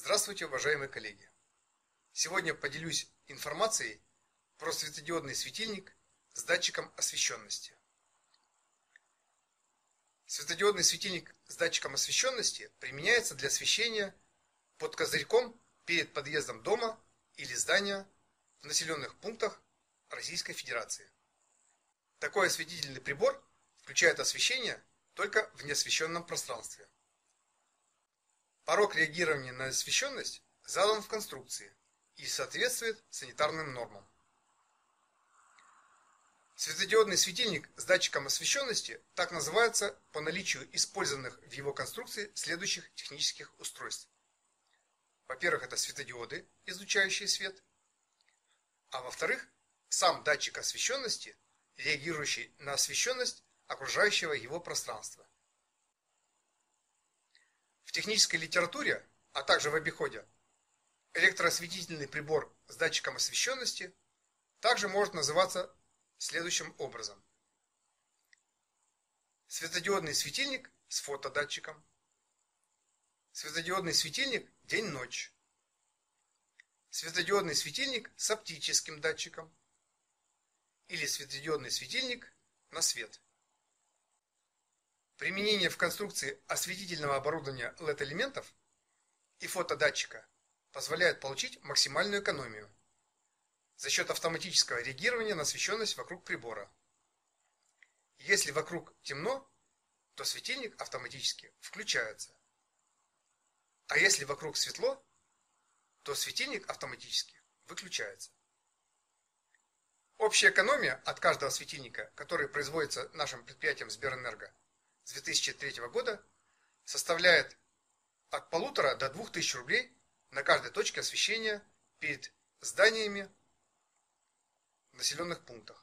Здравствуйте, уважаемые коллеги! Сегодня поделюсь информацией про светодиодный светильник с датчиком освещенности. Светодиодный светильник с датчиком освещенности применяется для освещения под козырьком перед подъездом дома или здания в населенных пунктах Российской Федерации. Такой осветительный прибор включает освещение только в неосвещенном пространстве. Порог реагирования на освещенность задан в конструкции и соответствует санитарным нормам. Светодиодный светильник с датчиком освещенности так называется по наличию использованных в его конструкции следующих технических устройств. Во-первых, это светодиоды, излучающие свет. А во-вторых, сам датчик освещенности, реагирующий на освещенность окружающего его пространства. В технической литературе, а также в обиходе, электроосветительный прибор с датчиком освещенности также может называться следующим образом. Светодиодный светильник с фотодатчиком. Светодиодный светильник день-ночь. Светодиодный светильник с оптическим датчиком. Или светодиодный светильник на свет. Применение в конструкции осветительного оборудования LED-элементов и фотодатчика позволяет получить максимальную экономию за счет автоматического реагирования на освещенность вокруг прибора. Если вокруг темно, то светильник автоматически включается. А если вокруг светло, то светильник автоматически выключается. Общая экономия от каждого светильника, который производится нашим предприятием Сберэнерго, с 2003 года составляет от полутора до двух тысяч рублей на каждой точке освещения перед зданиями в населенных пунктах.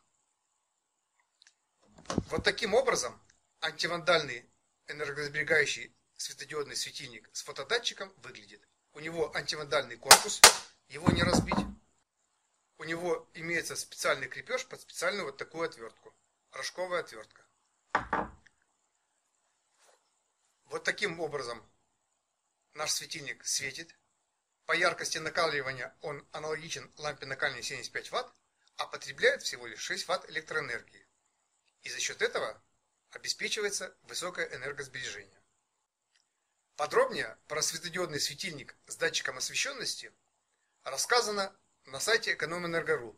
Вот таким образом антивандальный энергосберегающий светодиодный светильник с фотодатчиком выглядит. У него антивандальный корпус, его не разбить. У него имеется специальный крепеж под специальную вот такую отвертку. Рожковая отвертка. Вот таким образом наш светильник светит. По яркости накаливания он аналогичен лампе накаливания 75 Вт, а потребляет всего лишь 6 Вт электроэнергии. И за счет этого обеспечивается высокое энергосбережение. Подробнее про светодиодный светильник с датчиком освещенности рассказано на сайте Экономэнерго.ру.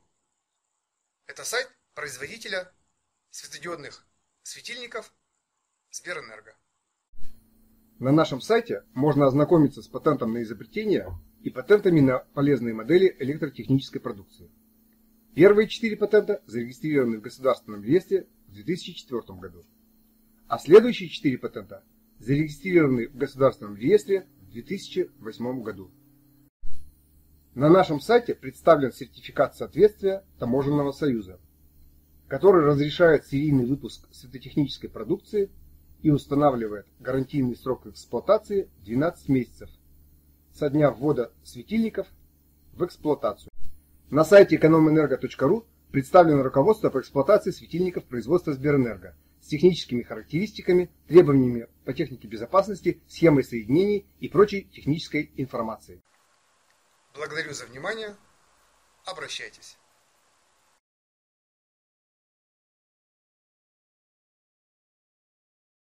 Это сайт производителя светодиодных светильников Сберэнерго. На нашем сайте можно ознакомиться с патентом на изобретение и патентами на полезные модели электротехнической продукции. Первые четыре патента зарегистрированы в Государственном реестре в 2004 году, а следующие четыре патента зарегистрированы в Государственном реестре в 2008 году. На нашем сайте представлен сертификат соответствия Таможенного союза, который разрешает серийный выпуск светотехнической продукции – и устанавливает гарантийный срок эксплуатации 12 месяцев со дня ввода светильников в эксплуатацию. На сайте экономэнерго.ру представлено руководство по эксплуатации светильников производства Сберэнерго с техническими характеристиками, требованиями по технике безопасности, схемой соединений и прочей технической информацией. Благодарю за внимание. Обращайтесь.